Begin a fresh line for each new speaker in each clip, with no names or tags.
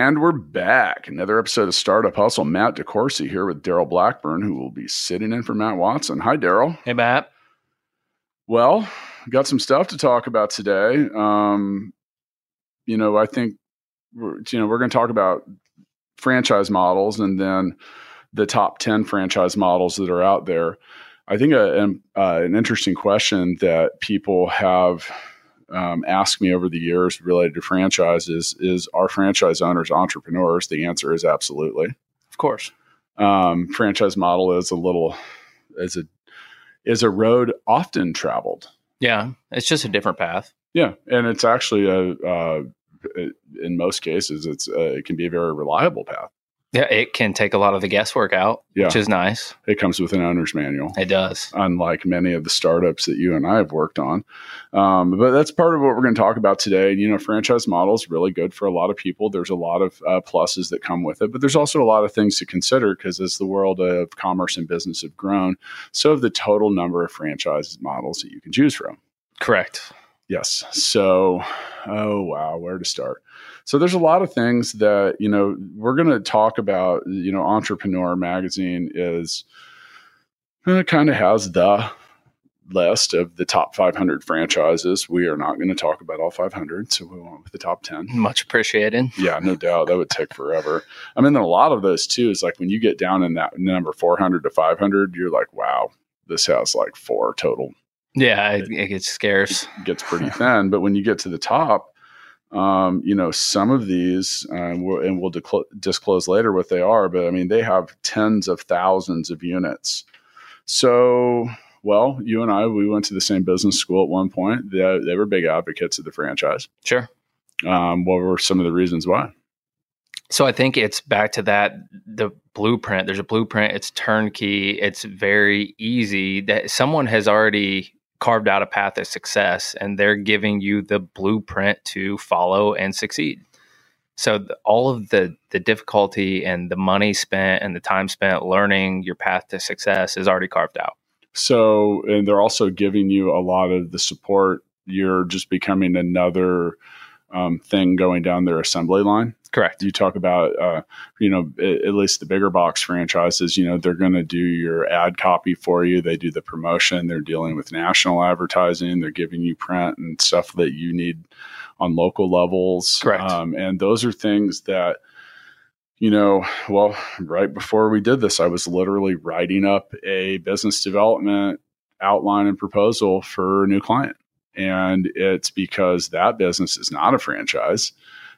And we're back. Another episode of Startup Hustle. Matt DeCoursey here with Daryl Blackburn, who will be sitting in for Matt Watson. Hi, Daryl.
Hey, Matt.
Well, got some stuff to talk about today. Um, you know, I think we're, you know we're going to talk about franchise models and then the top ten franchise models that are out there. I think a, a, uh, an interesting question that people have um, asked me over the years related to franchises is are franchise owners entrepreneurs? The answer is absolutely.
Of course.
Um, franchise model is a little is a is a road often traveled.
Yeah, it's just a different path.
Yeah, and it's actually a uh, in most cases it's uh, it can be a very reliable path.
Yeah, it can take a lot of the guesswork out, yeah. which is nice.
It comes with an owner's manual.
It does.
Unlike many of the startups that you and I have worked on. Um, but that's part of what we're going to talk about today. And, You know, franchise model is really good for a lot of people. There's a lot of uh, pluses that come with it, but there's also a lot of things to consider because as the world of commerce and business have grown, so have the total number of franchise models that you can choose from.
Correct.
Yes. So, oh, wow, where to start? So there's a lot of things that, you know, we're going to talk about, you know, Entrepreneur Magazine is uh, kind of has the list of the top 500 franchises. We are not going to talk about all 500, so we went with the top 10.
Much appreciated.
Yeah, no doubt. That would take forever. I mean, a lot of those too is like when you get down in that number 400 to 500, you're like, wow, this has like four total
yeah, it, it gets scarce.
It gets pretty thin. But when you get to the top, um, you know, some of these, uh, and we'll, and we'll disclose later what they are, but I mean, they have tens of thousands of units. So, well, you and I, we went to the same business school at one point. They, they were big advocates of the franchise.
Sure.
Um, what were some of the reasons why?
So I think it's back to that the blueprint. There's a blueprint. It's turnkey. It's very easy that someone has already carved out a path of success and they're giving you the blueprint to follow and succeed. So the, all of the the difficulty and the money spent and the time spent learning your path to success is already carved out.
So and they're also giving you a lot of the support. You're just becoming another um, thing going down their assembly line.
Correct.
You talk about, uh, you know, at, at, least the bigger box franchises, you know, they're going to do your ad copy for you. They do the promotion. They're dealing with national advertising. They're giving you print and stuff that you need on local levels.
Correct.
Um, and those are things that, you know, well, right before we did this, I was literally writing up a business development outline and proposal for a new client. And it's because that business is not a franchise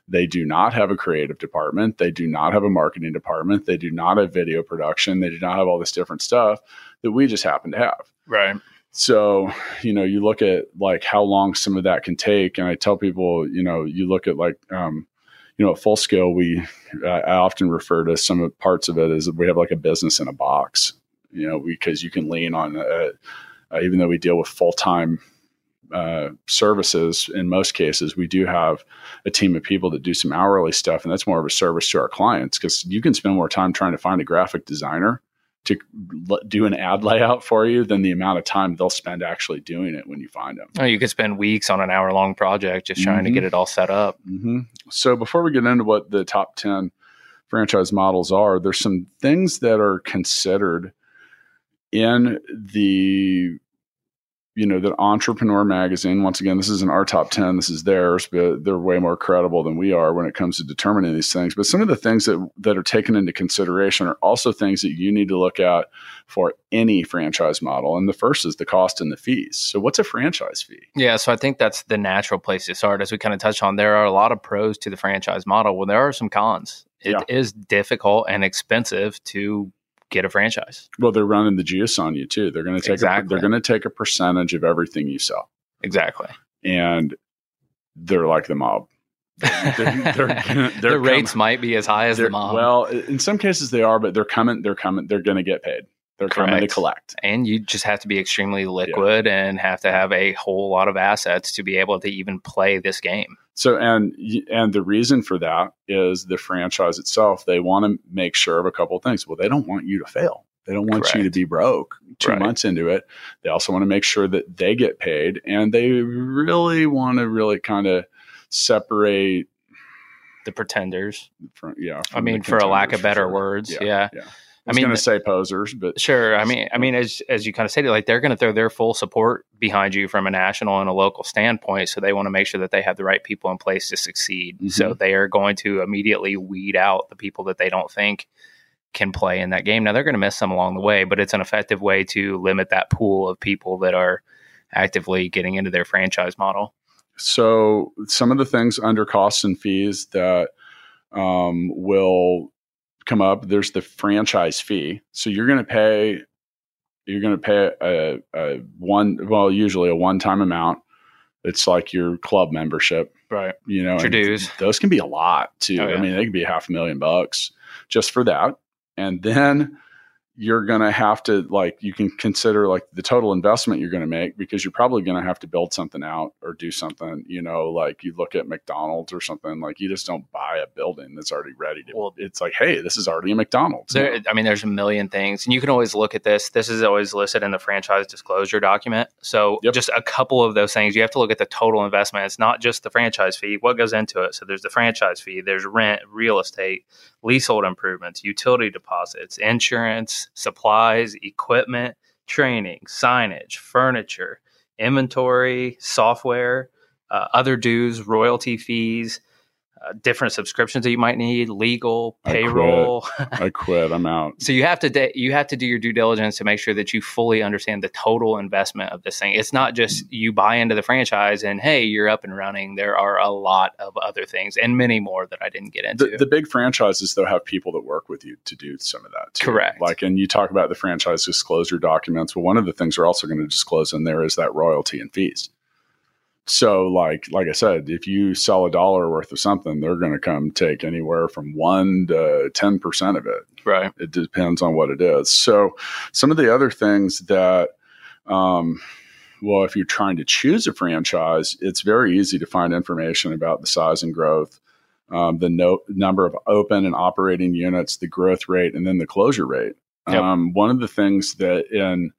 they do not have a creative department. They do not have a marketing department. They do not have video production. They do not have all this different stuff that we just happen to have.
Right.
So, you know, you look at like how long some of that can take. And I tell people, you know, you look at like, um, you know, at full scale, we, I often refer to some of parts of it as we have like a business in a box, you know, because you can lean on, uh, uh, even though we deal with full time uh, services in most cases we do have a team of people that do some hourly stuff and that's more of a service to our clients because you can spend more time trying to find a graphic designer to do an ad layout for you than the amount of time they'll spend actually doing it when you find them.
Oh, you could spend weeks on an hour long project just trying mm-hmm. to get it all set up.
Mm-hmm. So before we get into what the top 10 franchise models are, there's some things that are considered in the you know that entrepreneur magazine once again this isn't our top 10 this is theirs but they're way more credible than we are when it comes to determining these things. But some of the things that that are taken into consideration are also things that you need to look at for any franchise model and the first is the cost and the fees. So what's a franchise fee?
Yeah so i think that's the natural place to start as we kind of touched on. There are a lot of pros to the franchise model. Well there are some cons. It yeah. is difficult and expensive to get a franchise.
Well, they're running the juice on you too. They're going to take exactly. a, they're going to take a percentage of everything you sell.
Exactly.
And they're like the mob.
They're, they're, they're the rates might be as high as the mob.
Well, in some cases they are, but they're coming. They're coming. They're going to get paid. They're coming to collect.
and you just have to be extremely liquid and have to have a whole lot of assets to be able to even play this game.
So and and the reason for that is the franchise itself. They want to make sure of a couple of things. Well, they don't want you to fail. They don't want you to be broke two
Right.
months into it. They also want to make sure that they get paid, and they really want to really kind of separate
The pretenders.
from yeah.
I
from the
mean, for a lack of better
sure.
words,
Yeah,
yeah.
yeah.
I mean,
going to say posers, but
Sure. I mean, I mean, as as you kind of stated, like they're going to throw their full support behind you from a national and a local standpoint. So they want to make sure that they have the right people in place to succeed.
Mhm.
So they are going to immediately weed out the people that they don't think can play in that game. Now they're going to miss some along the way, but it's an effective way to limit that pool of people that are actively getting into their franchise model.
So some of the things under costs and fees that um, will come up. There's the franchise fee. So you're going to pay. You're going to pay a, a one. Well, usually a one-time amount. It's like your club membership.
Right.
You know,
Your dues.
Those can be a lot too.
Oh, yeah.
I mean, they could be half a million bucks just for that, and then you're going to have to like you can consider like the total investment you're going to make because you're probably going to have to build something out or do something you know like you look at mcdonald's or something like you just don't buy a building that's already ready to
Well-
it's like hey this is already a mcdonald's
There, I mean, there's a million things, and you can always look at this. This is always listed in the franchise disclosure document. So,
Yep.
just a couple of those things. You have to look at the total investment. It's not just the franchise fee. What goes into it? So, there's the franchise fee. There's rent, real estate, leasehold improvements, utility deposits, insurance, supplies, equipment, training, signage, furniture, inventory, software, uh, other dues, royalty fees. Uh, different subscriptions that you might need, legal,
I quit.
payroll,
i quit i'm out
so you have to da- you have to do your due diligence to make sure that you fully understand the total investment of this thing. It's not just you buy into the franchise and hey, you're up and running. There are a lot of other things and many more that I didn't get into.
the, the big franchises though have people that work with you to do some of that too.
Correct.
like and you talk about the franchise disclosure documents well one of the things we're also going to disclose in there is that royalty and fees so like like i said if you sell a dollar worth of something they're going to come take anywhere from 1 to 10% of it
right.
it depends on what it is. So, some of the other things that, um, well, if you're trying to choose a franchise, it's very easy to find information about the size and growth, um, the no, number of open and operating units, the growth rate, and then the closure rate.
Yep.
Um, one of the things that in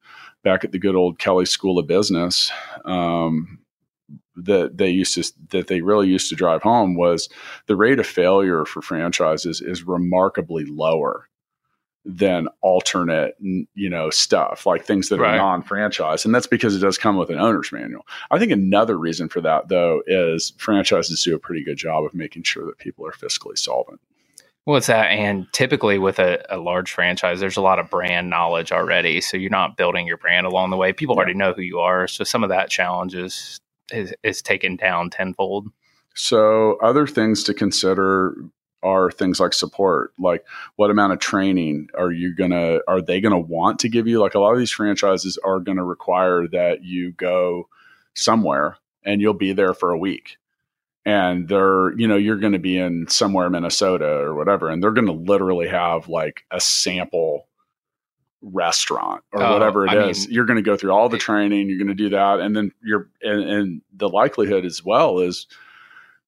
back at the good old Kelly School of Business, um, that they used to that they really used to drive home was the rate of failure for franchises is remarkably lower than alternate you know stuff like things that
Right.
are non-franchise and that's because it does come with an owner's manual i think another reason for that though is franchises do a pretty good job of making sure that people are fiscally solvent
Well, it's that, and typically with a, a large franchise, there's a lot of brand knowledge already. So you're not building your brand along the way. People
Yeah.
already know who you are. So some of that challenge is is, is taken down tenfold.
So, other things to consider are things like support. Like, what amount of training are you gonna? Are they gonna want to give you? Like, a lot of these franchises are gonna require that you go somewhere and you'll be there for a week, and they're, you know, you're to be in somewhere Minnesota or whatever, and they're to literally have like a sample restaurant or
Oh,
whatever it
I
is.
mean-
you're going to go through all the training. You're going to do that, and then you're and, and the likelihood as well is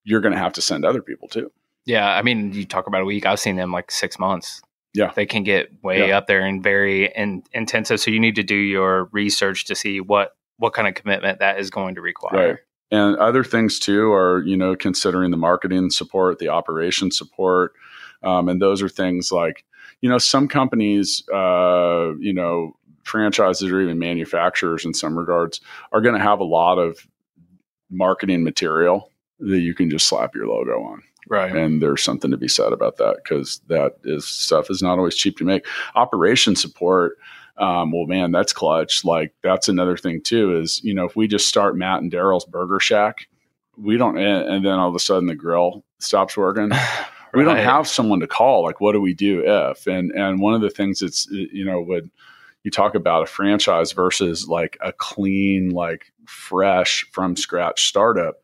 you're going to have to send other people too.
Yeah, I mean, you talk about a week. I've seen them like six months.
Yeah.
they can get way
Yeah.
up there and very in, intensive. So you need to do your research to see what what kind of commitment that is going to require.
Right. And other things too are, you know, considering the marketing support, the operation support. Um, and those are things like, you know, some companies, uh, you know, franchises or even manufacturers in some regards are going to have a lot of marketing material that you can just slap your logo on.
Right.
And there's something to be said about that because that is stuff is not always cheap to make. Operation support, um, well, man, that's clutch. Like that's another thing too. Is you know if we just start Matt and Daryl's Burger Shack, we don't, and, and then all of a sudden the grill stops working. We don't have someone to call. Like, what do we do if? And and one of the things that's you know when you talk about a franchise versus like a clean, like fresh from scratch startup,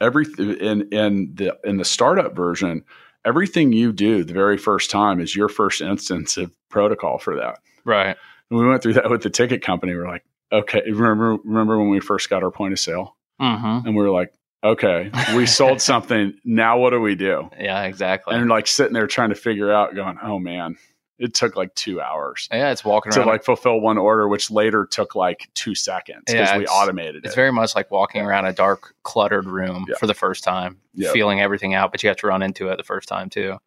everything in in the in the startup version, everything you do the very first time is your first instance of protocol for that.
Right.
And we went through that with the ticket company. We're like, okay, remember remember when we first got our point of sale,
Mm-hmm.
and we were like, okay, we sold something. Now what do we do?
Yeah, exactly.
And like sitting there trying to figure out, going, oh man, it took like two hours
yeah, it's walking around.
to
around.
like fulfill one order, which later took like two seconds because
Yeah,
we
it's-
automated
it's
it.
very much like walking around a dark, cluttered room
Yeah.
for the first time,
Yeah.
feeling everything out, but you have to run into it the first time too.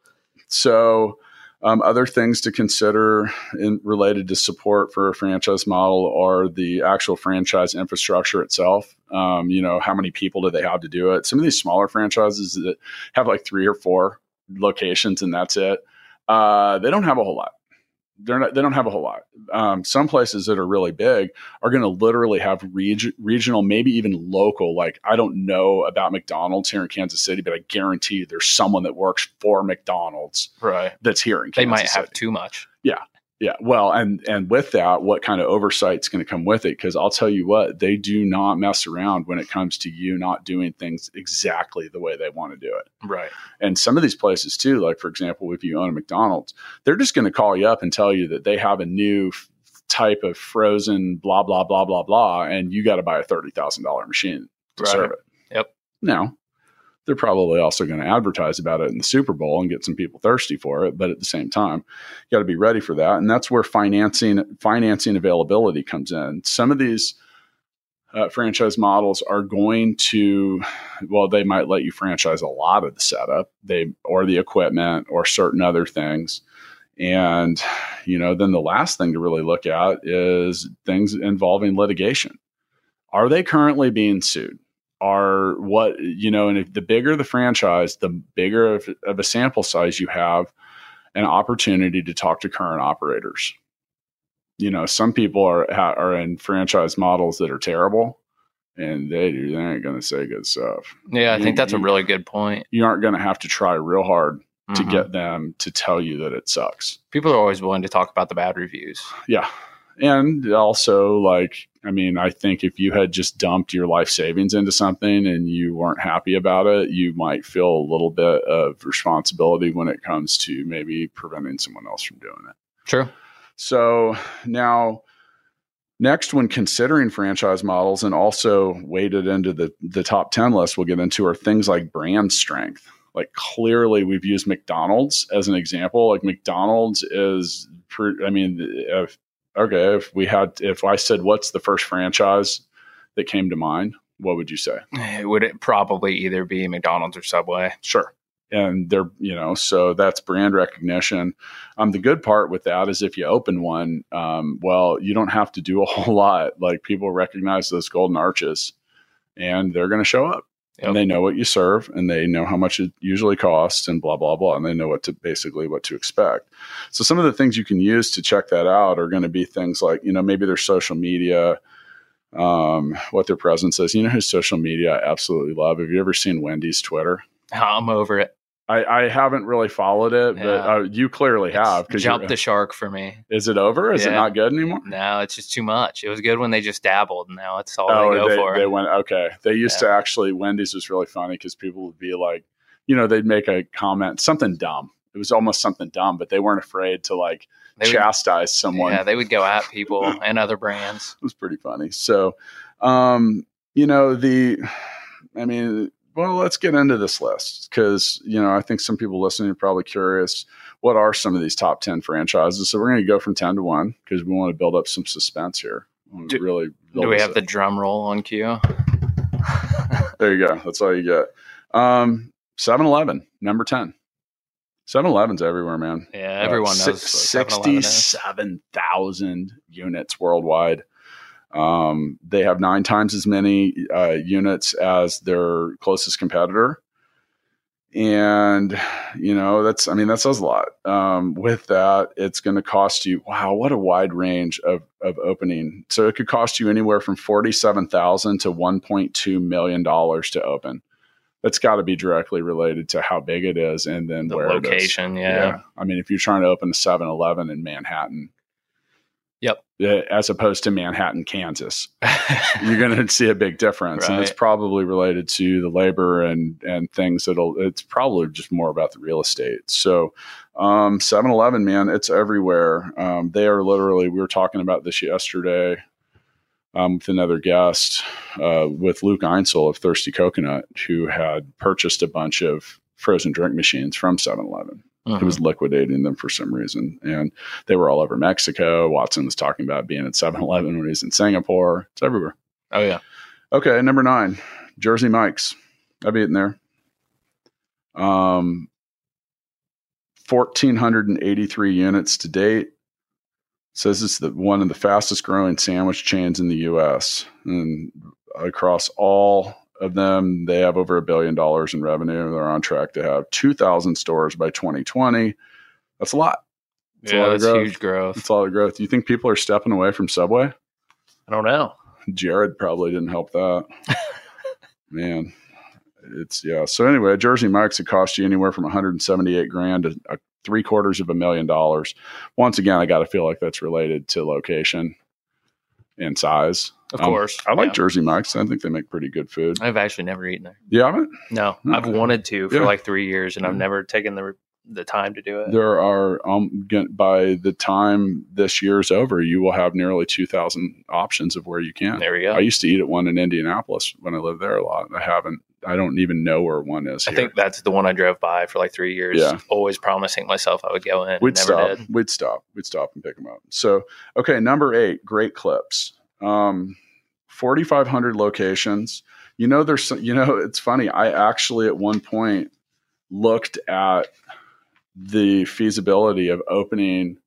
So, um, other things to consider in related to support for a franchise model are the actual franchise infrastructure itself. Um, you know, how many people do they have to do it? Some of these smaller franchises that have like three or four locations and that's it. Uh, they don't have a whole lot. They're not, they don't have a whole lot. Um, some places that are really big are going to literally have reg- regional, maybe even local. Like I don't know about McDonald's here in Kansas City, but I guarantee you there's someone that works for McDonald's
Right.
that's here in Kansas.
They might have too much.
Yeah, well, and and with that, what kind of oversight is going to come with it? Because I'll tell you what, they do not mess around when it comes to you not doing things exactly the way they want to do it.
Right.
And some of these places too, like for example, if you own a McDonald's, they're just going to call you up and tell you that they have a new f- type of frozen blah blah blah blah blah, and you got to buy a thirty thousand dollar machine to
Right.
serve it.
Yep.
Now, they're probably also going to advertise about it in the Super Bowl and get some people thirsty for it, but at the same time, you got to be ready for that, and that's where financing financing availability comes in. Some of these uh, franchise models are going to, well, they might let you franchise a lot of the setup, they or the equipment or certain other things. And, you know, then the last thing to really look at is things involving litigation. Are they currently being sued? Are what, you know, and if the bigger the franchise, the bigger of, of a sample size you have, an opportunity to talk to current operators. You know, some people are ha- are in franchise models that are terrible, and they do they ain't going to say good stuff.
Yeah, I
You-
think that's a really good point.
You aren't going to have to try real hard to
Mhm.
get them to tell you that it sucks.
people are always willing to talk about the bad reviews.
Yeah. And also, like, I mean, I think if you had just dumped your life savings into something and you weren't happy about it, you might feel a little bit of responsibility when it comes to maybe preventing someone else from doing it.
True.
So now, next, when considering franchise models and also weighted into the, the top 10 list, we'll get into are things like brand strength. Like, clearly, we've used McDonald's as an example. Like, McDonald's is, I mean, if, okay, if we had, if I said, what's the first franchise that came to mind, what would you say?
It would it probably either be McDonald's or Subway.
Sure. And they're, you know, so that's brand recognition. Um, the good part with that is if you open one, um, well, you don't have to do a whole lot. Like people recognize those golden arches and they're going to show up
Yep.
and they know what you serve and they know how much it usually costs and blah, blah, blah. And they know what to basically what to expect. So some of the things you can use to check that out are going to be things like, you know, maybe their social media, um, what their presence is. You know whose social media I absolutely love? Have you ever seen Wendy's Twitter?
I'm over it.
I, I haven't really followed it, but uh, you clearly have.
It's
you're-
jump the shark for me.
is it over? Is it not good anymore?
No, it's just too much. It was good when they just dabbled. Now it's all
oh,
they go
they,
for.
they went okay. They used
Yeah.
to actually. Wendy's was really funny because people would be like, you know, they'd make a comment, something dumb. It was almost something dumb, but they weren't afraid to like
They would-
chastise someone.
yeah, they would go at people and other brands.
it was pretty funny. So, um, you know, the, I mean, well, let's get into this list because, you know, I think some people listening are probably curious what are some of these top 10 franchises. So we're going to go from 10 to 1 because we want to build up some suspense here. We
Do-
really
Do we have
up.
the drum roll on cue?
There you go. That's all you get. Um, 7 Eleven, number 10. 7 Eleven's everywhere, man.
Yeah, everyone
Uh,
knows.
si-
what 7-Eleven is.
67,000 units worldwide. Um, they have nine times as many uh, units as their closest competitor. And, you know, that's, I mean, that says a lot. Um, with that, it's going to cost you, wow, what a wide range of, of opening. So it could cost you anywhere from 47,000 to $1.2 million to open. That's got to be directly related to how big it is and then
The
where it is.
location, yeah.
I mean, if you're trying to open a 7 Eleven in Manhattan,
Yep.
As opposed to Manhattan, Kansas. You're going to see a big difference. And it's probably related to the labor and, and things that'll, it's probably just more about the real estate. So, um, 7 Eleven, man, it's everywhere. Um, they are literally, we were talking about this yesterday um, with another guest, uh, with Luke Einsel of Thirsty Coconut, who had purchased a bunch of frozen drink machines from 7 He
Mhm.
was liquidating them for some reason. And they were all over Mexico. Watson was talking about being at 7 Eleven when he was in Singapore. It's everywhere.
oh yeah.
Okay, number nine, Jersey Mike's. I've eaten there. Um, 1,483 units to date. Says it's the one of the fastest growing sandwich chains in the U.S. And across all of them, they have over a billion dollars in revenue. They're on track to have 2,000 stores by 2020. That's a lot. It's a lot
yeah, that's
growth.
huge growth.
It's a lot of growth. Do you think people are stepping away from Subway?
I don't know.
Jared probably didn't help that. Man, it's yeah. So anyway, Jersey Mike's it cost you anywhere from 178 grand to uh, three quarters of a million dollars. Once again, I got to feel like that's related to location and size.
Of
Um,
course.
I like
Yeah.
Jersey Mike's. I think they make pretty good food.
I've actually never eaten there.
You haven't?
No,
No.
I've wanted to for
Yeah.
like three years, and I've never taken the the time to do it.
There are um by the time this year's over, you will have nearly 2,000 options of where you can.
There we go.
I used to eat at one in Indianapolis when I lived there a lot. I haven't. I don't even know where one is.
I
here.
think that's the one I drove by for like three years.
Yeah.
Always promising myself I would go in.
we'd
never
stop.
did.
We'd stop. We'd stop and pick them up. So okay, number eight, great clips. Um, 4,500 locations. You know, there's. some- You know, it's funny. I actually at one point looked at the feasibility of opening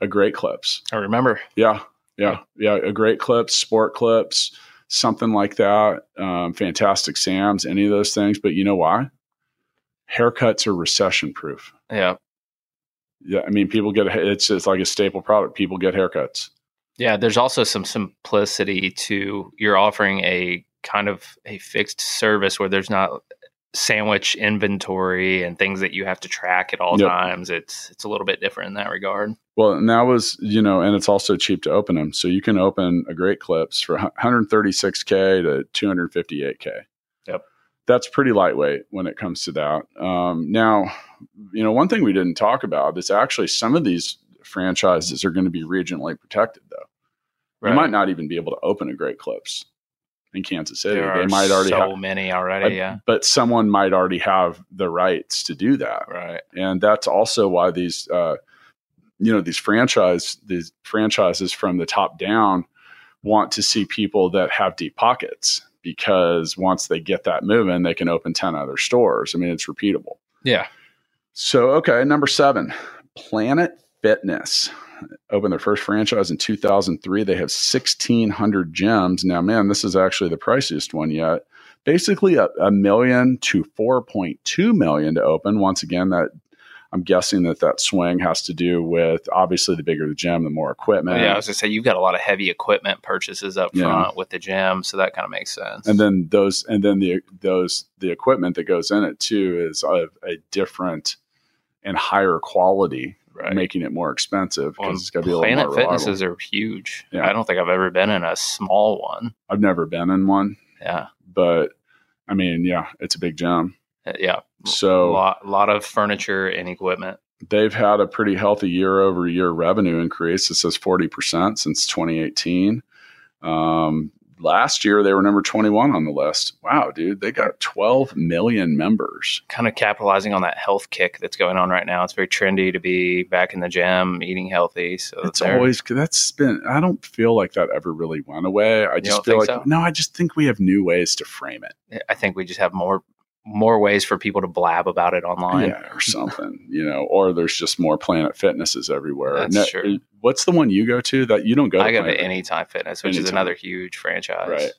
a great clips.
I remember.
Yeah, yeah, yeah. A great clips, sport clips, something like that. Um, Fantastic Sam's, any of those things. But you know why? Haircuts are recession proof.
Yeah.
Yeah, I mean, people get it's it's like a staple product. People get haircuts.
Yeah. There's also some simplicity to you're offering a kind of a fixed service where there's not sandwich inventory and things that you have to track at all
Yep.
times. It's it's a little bit different in that regard.
Well, and that was you know, and it's also cheap to open them. So you can open a great clips for 136k to 258k.
Yep.
that's pretty lightweight when it comes to that. Um, now, you know, one thing we didn't talk about is actually some of these franchises are going to be regionally protected, though. You might not even be able to open a great clips in Kansas City.
There
they might already
so
have,
many already.
Uh,
yeah.
but someone might already have the rights to do that
Right.
and that's also why these uh, you know these franchise these franchises from the top down want to see people that have deep pockets because once they get that moving they can open 10 other stores i mean it's repeatable
Yeah.
so okay number seven planet fitness opened their first franchise in 2003 they have 1600 gyms now man this is actually the priciest one yet. Basically a, a million to 4.2 million to open. Once again that i'm guessing that that swing has to do with obviously the bigger the gym the more equipment.
Yeah, I was gonna say you've got a lot of heavy equipment purchases up
Yeah.
front with the gym, so that kind of makes sense.
and then those and then the those the equipment that goes in it too is of a different and higher quality
right.
making it more expensive
Well,
because it's got to be a little
Planet
more reliable.
Fitnesses are huge.
Yeah.
I don't think I've ever been in a small one.
I've never been in one,
Yeah,
but I mean, yeah, it's a big gym.
Uh, yeah. a
So
lot, lot of furniture and equipment.
they've had a pretty healthy year over year revenue increase. It says 40% since 2018. Um, last year, they were number 21 on the list. Wow, dude, they got 12 million members.
Kind of capitalizing on that health kick that's going on right now. It's very trendy to be back in the gym, eating healthy. So
It's
they're-
always that's been. I don't feel like that ever really went away. I just
don't
feel like
so?
no. I just think we have new ways to frame it,
I think we just have more more ways for people to blab about it online.
yeah, or something, you know. Or there's just more Planet Fitnesses everywhere.
That's
No-
true.
What's the one you go to that you don't go?
I
to
go to Anytime Fitness, which is another huge franchise.
Right.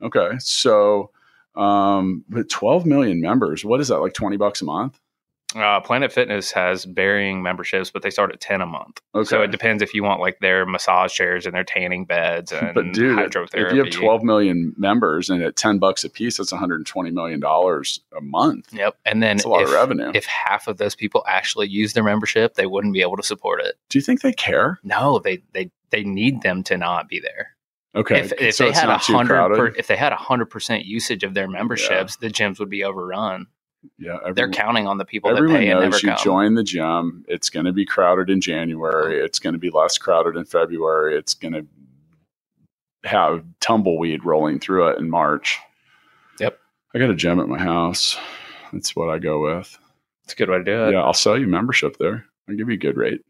Okay. So, um, but 12 million members, what is that? Like 20 bucks a month?
Uh, Planet Fitness has varying memberships, but they start at ten a month.
Okay.
So it depends if you want like their massage chairs and their tanning beds and
but dude,
hydrotherapy.
if you have 12 million members and at 10 bucks a piece, that's 120 million dollars a month.
Yep. And then
That's a lot
if,
of revenue.
if half of those people actually use their membership, they wouldn't be able to support it.
Do you think they care?
No, they they they need them to not be there.
Okay,
If, if
so
they
it's
had a hundred if they had a hundred percent usage of their memberships, the gyms would be overrun.
Yeah,
They're counting on the people that
everyone
pay and never
knows you
come.
join the gym. It's going to be crowded in January. Mm-hmm. It's going to be less crowded in February. It's going to have tumbleweed rolling through it in March.
Yep.
I got a gym at my house. That's what I go with.
It's a good way to do it.
yeah, I'll sell you membership there. I'll give you a good rate.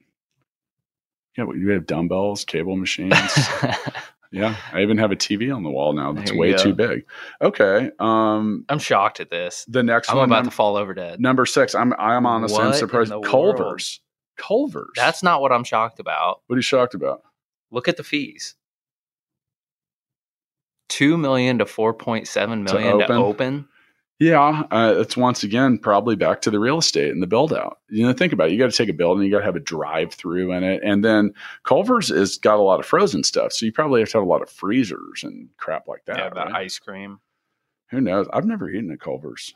Yeah, well, you have dumbbells, cable machines. yeah, I even have a TV on the wall now that's way
go.
too big. Okay, um,
I'm shocked at this.
the next
I'm
one,
about
num-
to fall over dead.
number six. I'm I'm honestly I'm
What in
surprised. Culver's, Culver's.
That's not what I'm shocked about.
what are you shocked about?
Look at the fees. Two million to four point seven million to
open?
open.
Yeah, uh, it's once again probably back to the real estate and the build out. You know, think about it. You got to take a building, you got to have a drive through in it, and then Culver's has got a lot of frozen stuff, so you probably have to have a lot of freezers and crap like that.
Yeah, the
right?
ice cream.
Who knows? I've never eaten at Culver's.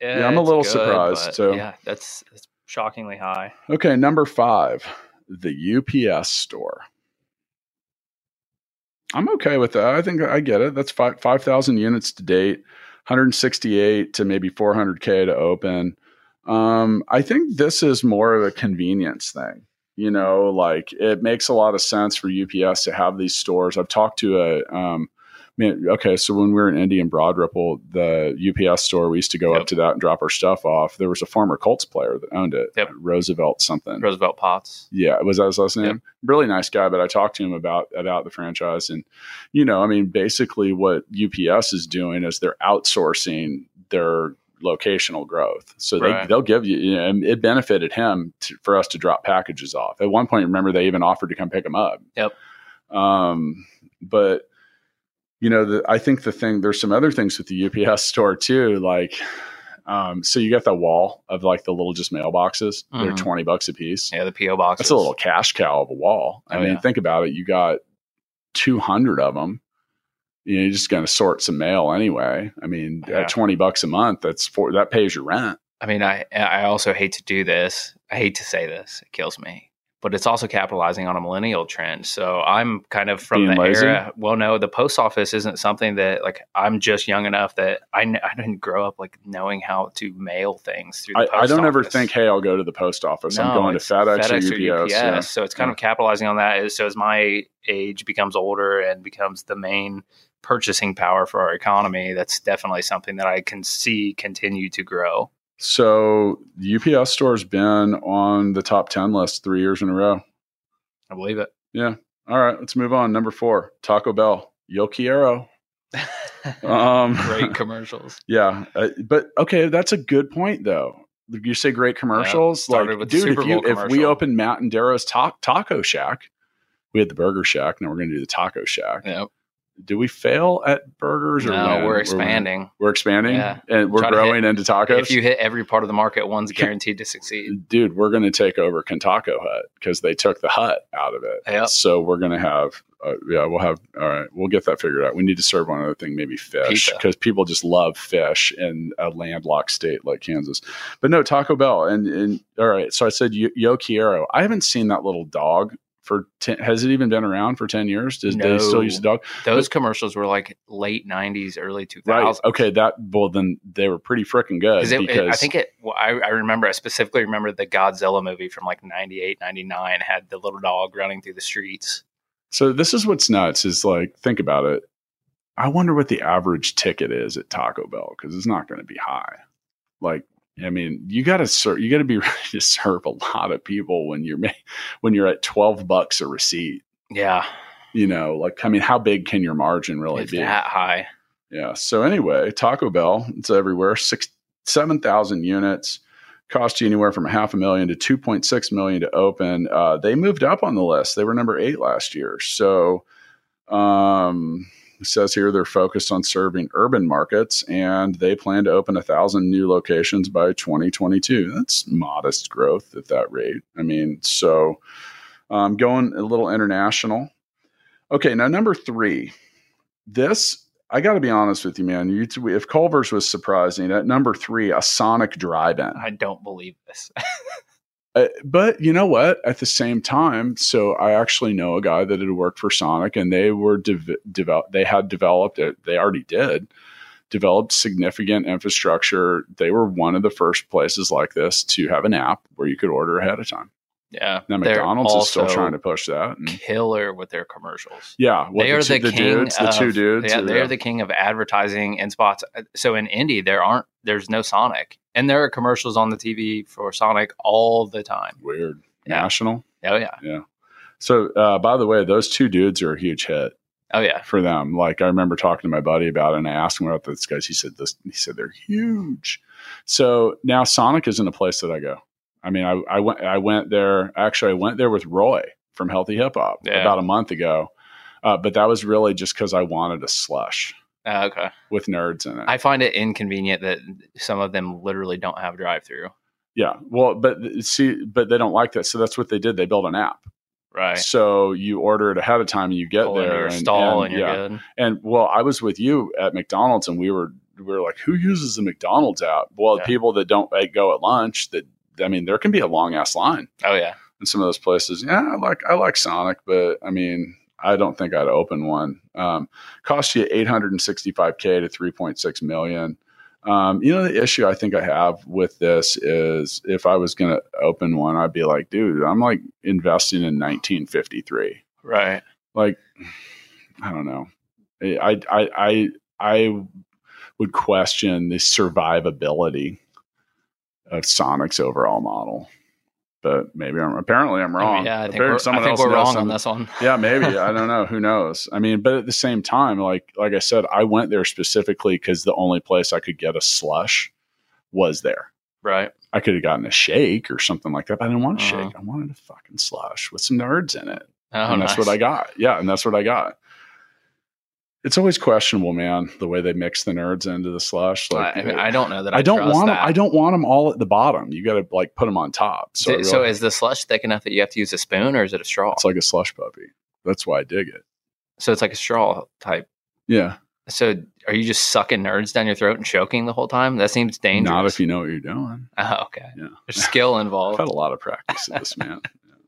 Yeah,
Yeah, I'm a little
good,
surprised, so-
yeah, that's that's shockingly high.
Okay, number five, the UPS store. I'm okay with that. I think I get it. That's five five thousand units to date, 168 to maybe 400k to open. Um, I think this is more of a convenience thing. You know, like it makes a lot of sense for UPS to have these stores. I've talked to a um, man, okay, so when we were in Indy and Broad Ripple, the UPS store, we used to go
Yep.
up to that and drop our stuff off. There was a former Colts player that owned it,
Yep.
Roosevelt something.
Roosevelt Potts.
Yeah, was that his last name?
Yep.
Really nice guy, but I talked to him about about the franchise, and you know, I mean, basically, what UPS is doing is they're outsourcing their locational growth. So they
Right.
they'll give you, you know, and it benefited him to, for us to drop packages off. At one point, remember they even offered to come pick them up.
Yep.
Um, but you know, the, I think the thing there's some other things with the UPS store too, like. Um, so you got the wall of like the little just mailboxes. They're
Mhm.
twenty bucks a piece.
Yeah, the PO box.
That's a little cash cow of a wall. I
Oh,
mean,
yeah.
think about it. You got 200 of them. You know, you're just going to sort some mail anyway. I mean,
Yeah.
at 20 bucks a month, that's for that pays your rent.
I mean, I I also hate to do this. I hate to say this. It kills me. But it's also capitalizing on a millennial trend. So I'm kind of from
Being
the
lazy?
era. Well, no, the post office isn't something that like I'm just young enough that I, kn- I didn't grow up like knowing how to mail things through the
I, I don't ever think, hey, I'll go to the post office. I'm going to
it's
FedEx, or UPS. yeah.
So it's kind of capitalizing on that. So as my age becomes older and becomes the main purchasing power for our economy, that's definitely something that I can see continue to grow.
So the UPS store's been on the top 10 list three years in a row.
I believe it.
Yeah. All right, let's move on. Number four, Taco Bell. Yo quiero. Um,
Great commercials.
Yeah, uh, but okay, that's a good point though. You say great commercials,
started
like
with
dude. If you if we open Matt and Daryl's ta- Taco Shack, we had the Burger Shack. Now we're going to do the Taco Shack.
Yep.
Do we fail at burgers or
No, we're expanding.
We're expanding,
Yeah.
and we're
Try
growing into tacos.
If you hit every part of the market, one's guaranteed to succeed.
dude, we're going to take over Kentucky Hut because they took the hut out of it.
Yep.
So we're going to have, uh, yeah, we'll have. All right, we'll get that figured out. We need to serve one other thing, maybe fish, because people just love fish in a landlocked state like Kansas. But no, Taco Bell, and and all right. So I said Yo, Yo Quiero. I haven't seen that little dog for. 10, has it even been around for ten years? Does they still use the dog?
Those commercials were like late '90s, early 2000s.
Right. Okay. That well, then they were pretty freaking good
Because it, it- I think it. Well, I, I remember. I specifically remember the Godzilla movie from like '98, '99 had the little dog running through the streets.
So this is what's nuts is like think about it. I wonder what the average ticket is at Taco Bell because it's not going to be high. Like I mean, you got to serve. You got to be ready to serve a lot of people when you're when you're at twelve bucks a receipt.
Yeah,
You know, like I mean, how big can your margin really
it's
be?
that high.
Yeah. So anyway, Taco Bell, it's everywhere. Six, seven thousand units, cost you anywhere from a half a million to two point six million to open. Uh, they moved up on the list. They were number eight last year. So, um, Says here they're focused on serving urban markets and they plan to open a thousand new locations by 2022. That's modest growth at that rate. I mean, so um, going a little international. Okay, now number three. This I got to be honest with you, man. You, if Culver's was surprising at number three, a Sonic drive-in.
I don't believe this.
uh, but you know what? At the same time, so I actually know a guy that had worked for Sonic, and they were de- develop. They had developed it. They already did developed significant infrastructure. They were one of the first places like this to have an app where you could order ahead of time.
Yeah.
Now McDonald's is still trying to push that.
And, killer with their commercials.
Yeah.
They are the, the, the king
dudes,
of,
the two dudes.
Yeah, they're the king of advertising and spots. So in Indy, there aren't there's no Sonic. And there are commercials on the TV for Sonic all the time.
Weird. Yeah. National?
Oh yeah.
Yeah. So uh, by the way, those two dudes are a huge hit.
Oh yeah,
for them. Like I remember talking to my buddy about it, and I asked him about those guys. He said this. He said they're huge. So now Sonic isn't a place that I go. I mean, I, I went I went there. Actually, I went there with Roy from Healthy Hip Hop yeah. about a month ago. Uh, but that was really just because I wanted a slush.
Uh, okay.
With nerds in it.
I find it inconvenient that some of them literally don't have drive through.
Yeah. Well, but see, but they don't like that. So that's what they did. They built an app.
Right.
So you order it ahead of time and you get
Pull
there
and, stall and, and
yeah.
Good.
And well, I was with you at McDonald's and we were we were like, who uses the McDonald's app? Well, yeah. people that don't like, go at lunch that I mean, there can be a long ass line.
Oh yeah.
In some of those places. Yeah, I like I like Sonic, but I mean, I don't think I'd open one. Um, cost you 865k to 3.6 million. Um, you know, the issue I think I have with this is if I was going to open one, I'd be like, dude, I'm like investing in 1953.
Right.
Like, I don't know. I, I, I, I would question the survivability of Sonic's overall model but maybe I'm apparently I'm wrong.
Yeah, I think we're, I think we're wrong on this one.
yeah, maybe I don't know. Who knows? I mean, but at the same time, like like I said, I went there specifically because the only place I could get a slush was there.
Right.
I could have gotten a shake or something like that, but I didn't want a uh-huh. shake. I wanted a fucking slush with some nerds in it,
oh,
and that's what I got. Yeah, and that's what I got it's always questionable, man, the way they mix the nerds into the slush. Like,
I, mean, I don't know that. I,
I don't want
them.
I don't want them all at the bottom. You got to like put them on top.
So, so is the slush thick enough that you have to use a spoon, or is it a straw?
It's like a slush puppy. That's why I dig it.
So it's like a straw type.
Yeah.
So are you just sucking nerds down your throat and choking the whole time? That seems dangerous.
Not if you know what you're doing.
Oh, okay. Yeah. There's skill involved.
I've had a lot of practice in this, man.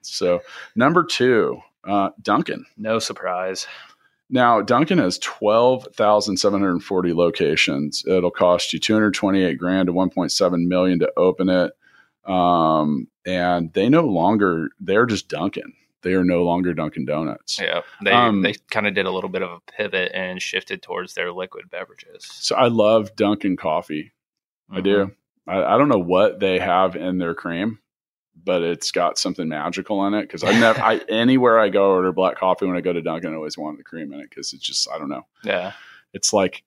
So number two, uh, Dunkin'.
No surprise.
Now, Dunkin' has 12,740 locations. It'll cost you 228 grand to 1.7 million to open it. Um, and they no longer, they're just Dunkin'. They are no longer Dunkin' Donuts.
Yeah. They, um, they kind of did a little bit of a pivot and shifted towards their liquid beverages.
So I love Dunkin' coffee. Mm-hmm. I do. Mm-hmm. I, I don't know what they have in their cream but it's got something magical in it because I never, I anywhere I go order black coffee when I go to Dunkin', I always want the cream in it because it's just I don't know.
Yeah,
it's like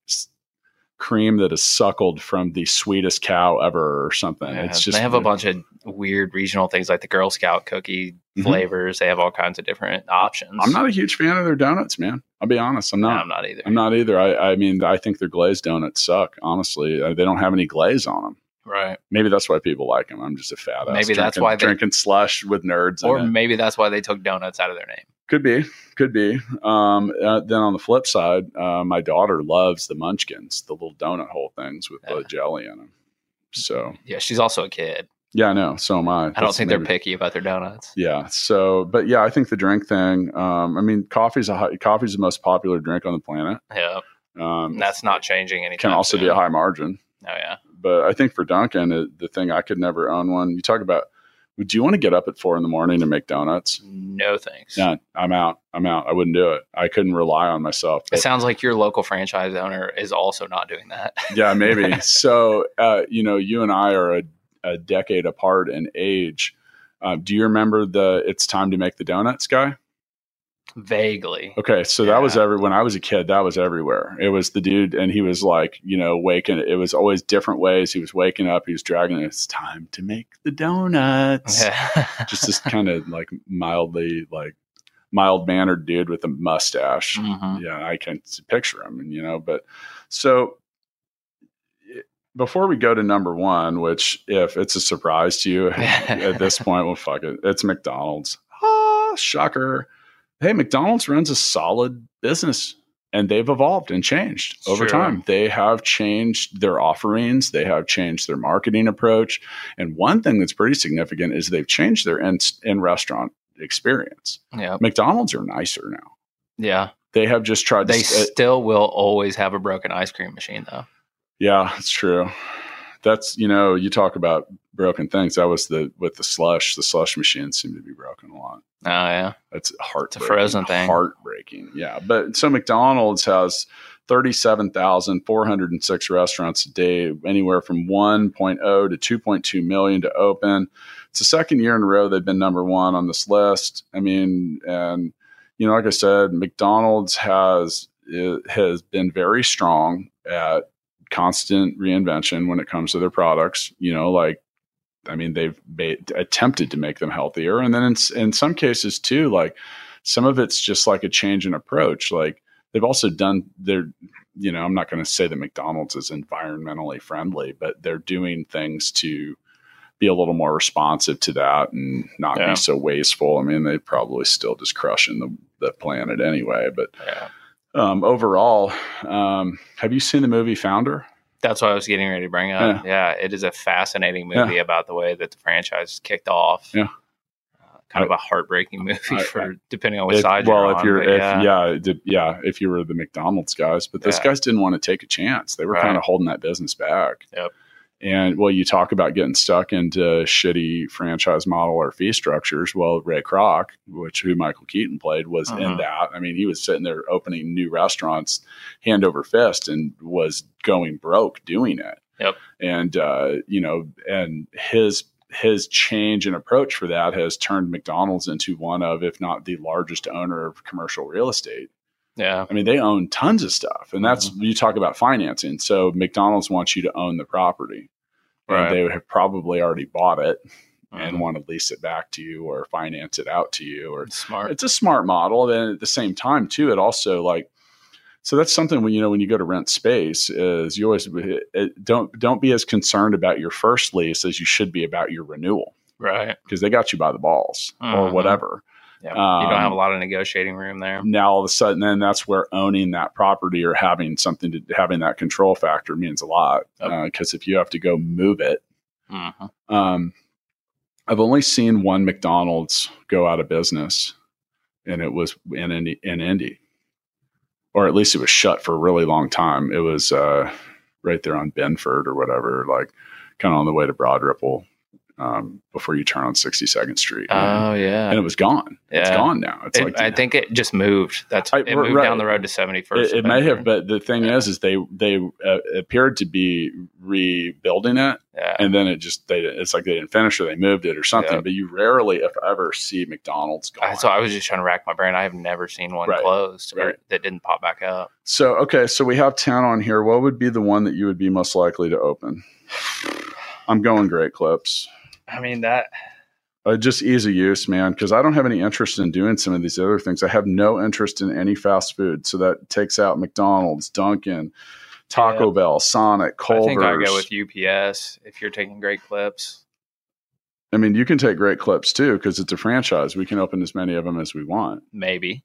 cream that is suckled from the sweetest cow ever or something. Yeah, it's just
they have a bunch of weird regional things like the Girl Scout cookie mm-hmm. flavors. They have all kinds of different options.
I'm not a huge fan of their donuts, man. I'll be honest. I'm not.
No, I'm not either.
I'm not either. I, I mean, I think their glazed donuts suck. Honestly, they don't have any glaze on them.
Right.
Maybe that's why people like him. I'm just a fat ass.
Maybe that's why
they, drinking slush with nerds.
Or maybe that's why they took donuts out of their name.
Could be, could be. Um, uh, then on the flip side, uh, my daughter loves the Munchkins, the little donut hole things with yeah. the jelly in them. So
yeah, she's also a kid.
Yeah, I know. So am I.
I don't that's think maybe, they're picky about their donuts.
Yeah. So, but yeah, I think the drink thing. Um, I mean, coffee's a high, coffee's the most popular drink on the planet.
Yeah. Um, that's not changing anything.
Can also
soon.
be a high margin.
Oh yeah.
But I think for Dunkin', it, the thing I could never own one. You talk about, do you want to get up at four in the morning and make donuts?
No thanks.
Yeah, I'm out. I'm out. I wouldn't do it. I couldn't rely on myself.
But, it sounds like your local franchise owner is also not doing that.
yeah, maybe. so, uh, you know, you and I are a, a decade apart in age. Uh, do you remember the "It's time to make the donuts" guy?
Vaguely.
Okay, so yeah. that was every when I was a kid. That was everywhere. It was the dude, and he was like, you know, waking. It was always different ways. He was waking up. He was dragging. It's time to make the donuts. Yeah. Just this kind of like mildly like mild mannered dude with a mustache.
Mhm.
Yeah, I can picture him, and you know, but so before we go to number one, which if it's a surprise to you at this point, well, fuck it, it's McDonald's. Ah, shocker. Hey, McDonald's runs a solid business and they've evolved and changed over
Sure.
time. They have changed their offerings, they have changed their marketing approach. And one thing that's pretty significant is they've changed their in, in restaurant experience.
Yeah.
McDonald's are nicer now.
Yeah.
They have just tried
They
to. uh,
still will always have a broken ice cream machine though.
yeah, it's true. That's you know you talk about broken things. That was the with the slush. The slush machines seem to be broken a lot.
Oh yeah.
That's heart.
frozen thing.
Heartbreaking. Yeah, but so McDonald's has thirty-seven thousand four hundred and six restaurants a day, anywhere from 1.0 to 2.2 million to open. It's the second year in a row they've been number one on this list. I mean, and you know, like I said, McDonald's has it has been very strong at constant reinvention when it comes to their products. You know, like I mean, they've ba- attempted to make them healthier, and then in, in some cases too, like some of it's just like a change in approach. Like they've also done their, you know, I'm not going to say that McDonald's is environmentally friendly, but they're doing things to be a little more responsive to that and not
Yeah.
be so wasteful. I mean, they probably still just crushing the the planet anyway, but
Yeah.
Um, overall, um, have you seen the movie Founder?
That's what I was getting ready to bring up. Yeah, it is a fascinating movie about the way that the franchise kicked off.
Yeah.
Uh, kind of a heartbreaking movie
I-
for depending on which
If-
side
well,
you're
if
on.
you're, if,
yeah.
yeah, did- yeah, if you were the McDonald's guys, but those
Yeah.
guys didn't want to take a chance. They were
Right.
kind of holding that business back.
Yep.
And well, you talk about getting stuck into shitty franchise model or fee structures. Well, Ray Kroc, which who Michael Keaton played, was in
Mhm.
that. I mean, he was sitting there opening new restaurants hand over fist and was going broke doing it.
Yep.
And uh, you know, and his his change in approach for that has turned McDonald's into one of, if not the largest owner of commercial real estate.
yeah,
I mean, they own tons of stuff, and that's
Mm-hmm.
you talk about financing. So McDonald's wants you to own the property,
Right.
and they would have probably already bought it and
Mhm.
want to lease it back to you or finance it out to you. Or it's
smart.
it's a smart model. And at the same time, too, it also like so that's something when you know when you go to rent space is you always don't don't be as concerned about your first lease as you should be about your renewal
Right.
because they got you by the balls or
Mhm.
whatever.
Yeah. you don't have
Um,
a lot of negotiating room there.
now all of a sudden then that's where owning that property or having something to having that control factor means a lot
Yep.
because if you have to go move it
Mhm.
um, i've only seen one mcdonald's go out of business and it was in indy, in indy or at least it was shut for a really long time it was uh, right there on Binford or whatever like kind of on the way to broad ripple um, before you turn on 62nd street
Oh yeah.
and it was gone It's gone now it's
It-
like
I think it just moved. That's
I-
it moved
right.
down the road to seventy first.
it, it may have, but the thing is, is they they uh, appeared to be rebuilding it,
Yeah.
and then it just they it's like they didn't finish or they moved it or something.
Yeah.
But you rarely, if ever, see McDonald's gone.
so I was just trying to rack my brain. I have never seen one
Right.
closed
Right.
that didn't pop back up.
So okay, so we have ten on here. What would be the one that you would be most likely to open? I'm going Great Clips.
I mean that.
Uh, just ease of use, man, because I don't have any interest in doing some of these other things. I have no interest in any fast food, so that takes out McDonald's, Dunkin', Taco
Yeah.
Bell, Sonic, Culver's.
I think I go with UPS if you're taking great clips.
I mean, you can take great clips too because it's a franchise. We can open as many of them as we want.
Maybe.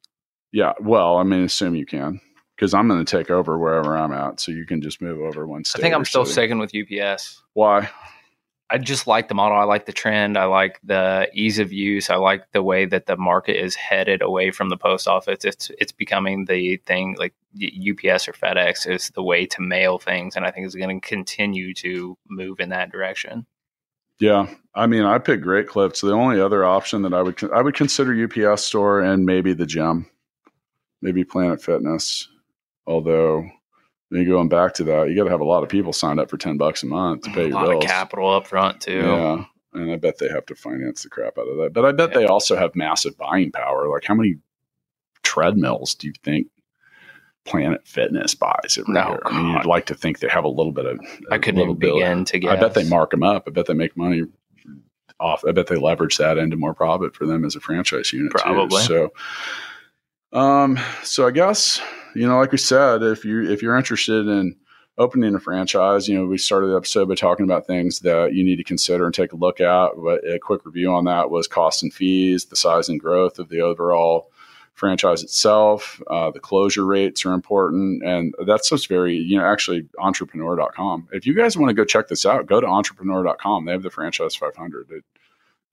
Yeah. Well, I mean, assume you can because I'm going to take over wherever I'm at. So you can just move over one state.
I think I'm still
city.
sticking with UPS.
Why?
I just like the model. I like the trend. I like the ease of use. I like the way that the market is headed away from the post office. It's it's becoming the thing like UPS or FedEx is the way to mail things, and I think it's going to continue to move in that direction.
Yeah. I mean, I pick great clips. The only other option that I would I would consider UPS store and maybe the gym, maybe Planet Fitness. Although, then going back to that, you got to have a lot of people signed up for ten bucks a month to pay
a
your
lot
bills.
of capital up front too.
Yeah. And I bet they have to finance the crap out of that. But I bet
Yeah.
they also have massive buying power. Like, how many treadmills do you think Planet Fitness buys every
No,
year? I mean, you'd like to think they have a little bit of.
I couldn't even
bit
begin to get
I bet they mark them up. I bet they make money off. I bet they leverage that into more profit for them as a franchise unit.
Probably.
Too. So, um, so I guess you know, like we said, if you if you're interested in opening a franchise, you know, we started the episode by talking about things that you need to consider and take a look at. But a quick review on that was cost and fees, the size and growth of the overall franchise itself. Uh, the closure rates are important. And that's just very, you know, actually entrepreneur.com. If you guys want to go check this out, go to entrepreneur.com. They have the franchise 500. It,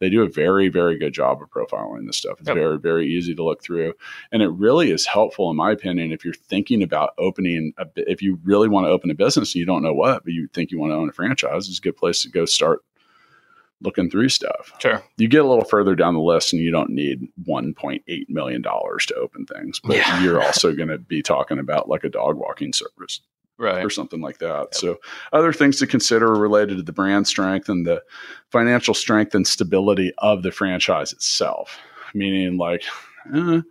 they do a very, very good job of profiling this stuff. It's yep. very, very easy to look through. And it really is helpful, in my opinion, if you're thinking about opening, a, if you really want to open a business and you don't know what, but you think you want to own a franchise, it's a good place to go start looking through stuff.
Sure.
You get a little further down the list and you don't need $1.8 million to open things, but yeah. you're also going to be talking about like a dog walking service.
Right.
Or something like that. Yep. So, other things to consider related to the brand strength and the financial strength and stability of the franchise itself. Meaning, like, eh,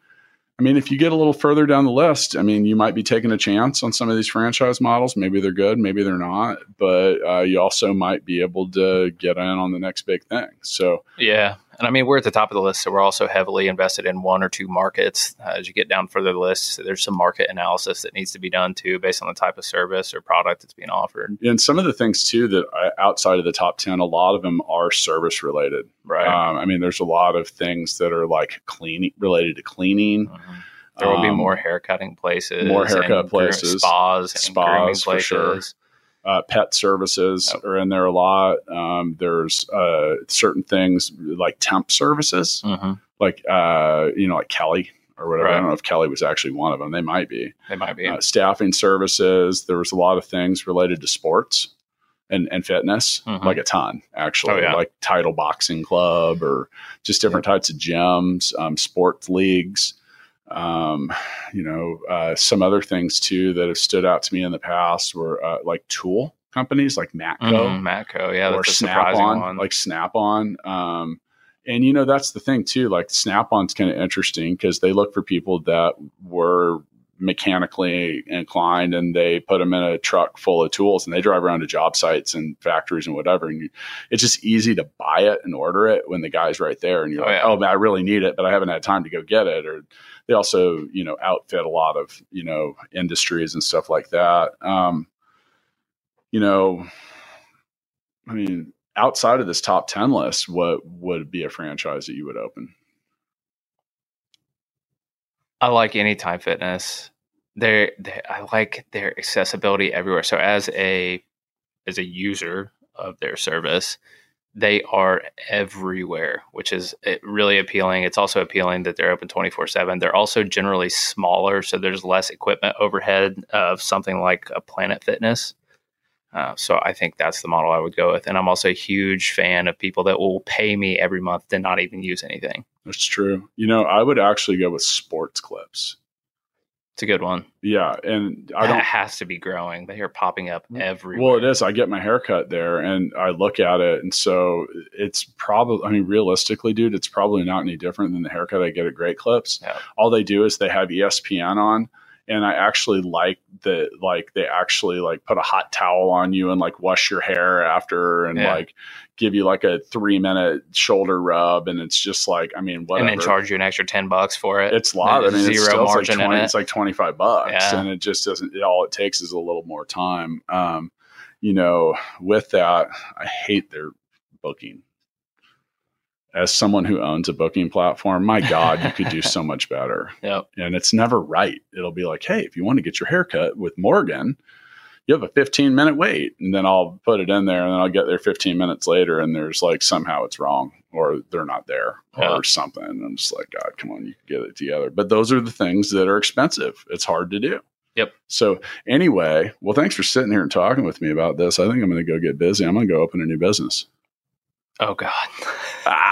I mean, if you get a little further down the list, I mean, you might be taking a chance on some of these franchise models. Maybe they're good, maybe they're not, but uh, you also might be able to get in on the next big thing. So,
yeah. And I mean, we're at the top of the list, so we're also heavily invested in one or two markets. Uh, as you get down further the list, there's some market analysis that needs to be done too, based on the type of service or product that's being offered.
And some of the things too that I, outside of the top 10, a lot of them are service related.
Right.
Um, I mean, there's a lot of things that are like cleaning related to cleaning. Mm-hmm.
There will um, be more haircutting places,
more haircut places,
spas,
spas for sure. Uh, pet services are in there a lot. Um, there's uh, certain things like temp services, mm-hmm. like uh, you know, like Kelly or whatever. Right. I don't know if Kelly was actually one of them. They might be.
They might be.
Uh, staffing services. There was a lot of things related to sports and, and fitness, mm-hmm. like a ton actually, oh, yeah. like Title Boxing Club or just different types of gyms, um, sports leagues. Um, you know, uh, some other things too that have stood out to me in the past were uh, like tool companies like Matco,
mm, Matco, yeah,
or Snap on, like Snap on. Um, and you know that's the thing too. Like Snap on's kind of interesting because they look for people that were mechanically inclined and they put them in a truck full of tools and they drive around to job sites and factories and whatever and you, it's just easy to buy it and order it when the guy's right there and you're oh, like yeah. oh man i really need it but i haven't had time to go get it or they also you know outfit a lot of you know industries and stuff like that um, you know i mean outside of this top 10 list what would be a franchise that you would open
I like Anytime Fitness. They're, they're, I like their accessibility everywhere. So as a as a user of their service, they are everywhere, which is eh, really appealing. It's also appealing that they're open 24 7. They're also generally smaller, so there's less equipment overhead of something like a Planet Fitness. Uh, so I think that's the model I would go with. And I'm also a huge fan of people that will pay me every month to not even use anything.
That's true. You know, I would actually go with sports clips.
It's a good one.
Yeah, and I
that
don't
has to be growing. They are popping up mm. everywhere.
Well, it is. I get my haircut there, and I look at it, and so it's probably. I mean, realistically, dude, it's probably not any different than the haircut I get at Great Clips. Yeah. All they do is they have ESPN on, and I actually like that like they actually like put a hot towel on you and like wash your hair after and yeah. like give you like a three minute shoulder rub and it's just like I mean whatever.
And then charge you an extra ten bucks for it.
It's a lot. I mean zero it's still margin like 20, it. It's like twenty five bucks yeah. and it just doesn't it, all it takes is a little more time. Um, you know, with that, I hate their booking as someone who owns a booking platform, my God, you could do so much better.
Yep.
And it's never right. It'll be like, hey, if you want to get your haircut with Morgan, you have a 15 minute wait. And then I'll put it in there and then I'll get there 15 minutes later and there's like somehow it's wrong or they're not there or something. And I'm just like, God, come on, you can get it together. But those are the things that are expensive. It's hard to do.
Yep.
So anyway, well, thanks for sitting here and talking with me about this. I think I'm going to go get busy. I'm going to go open a new business.
Oh God.
ah,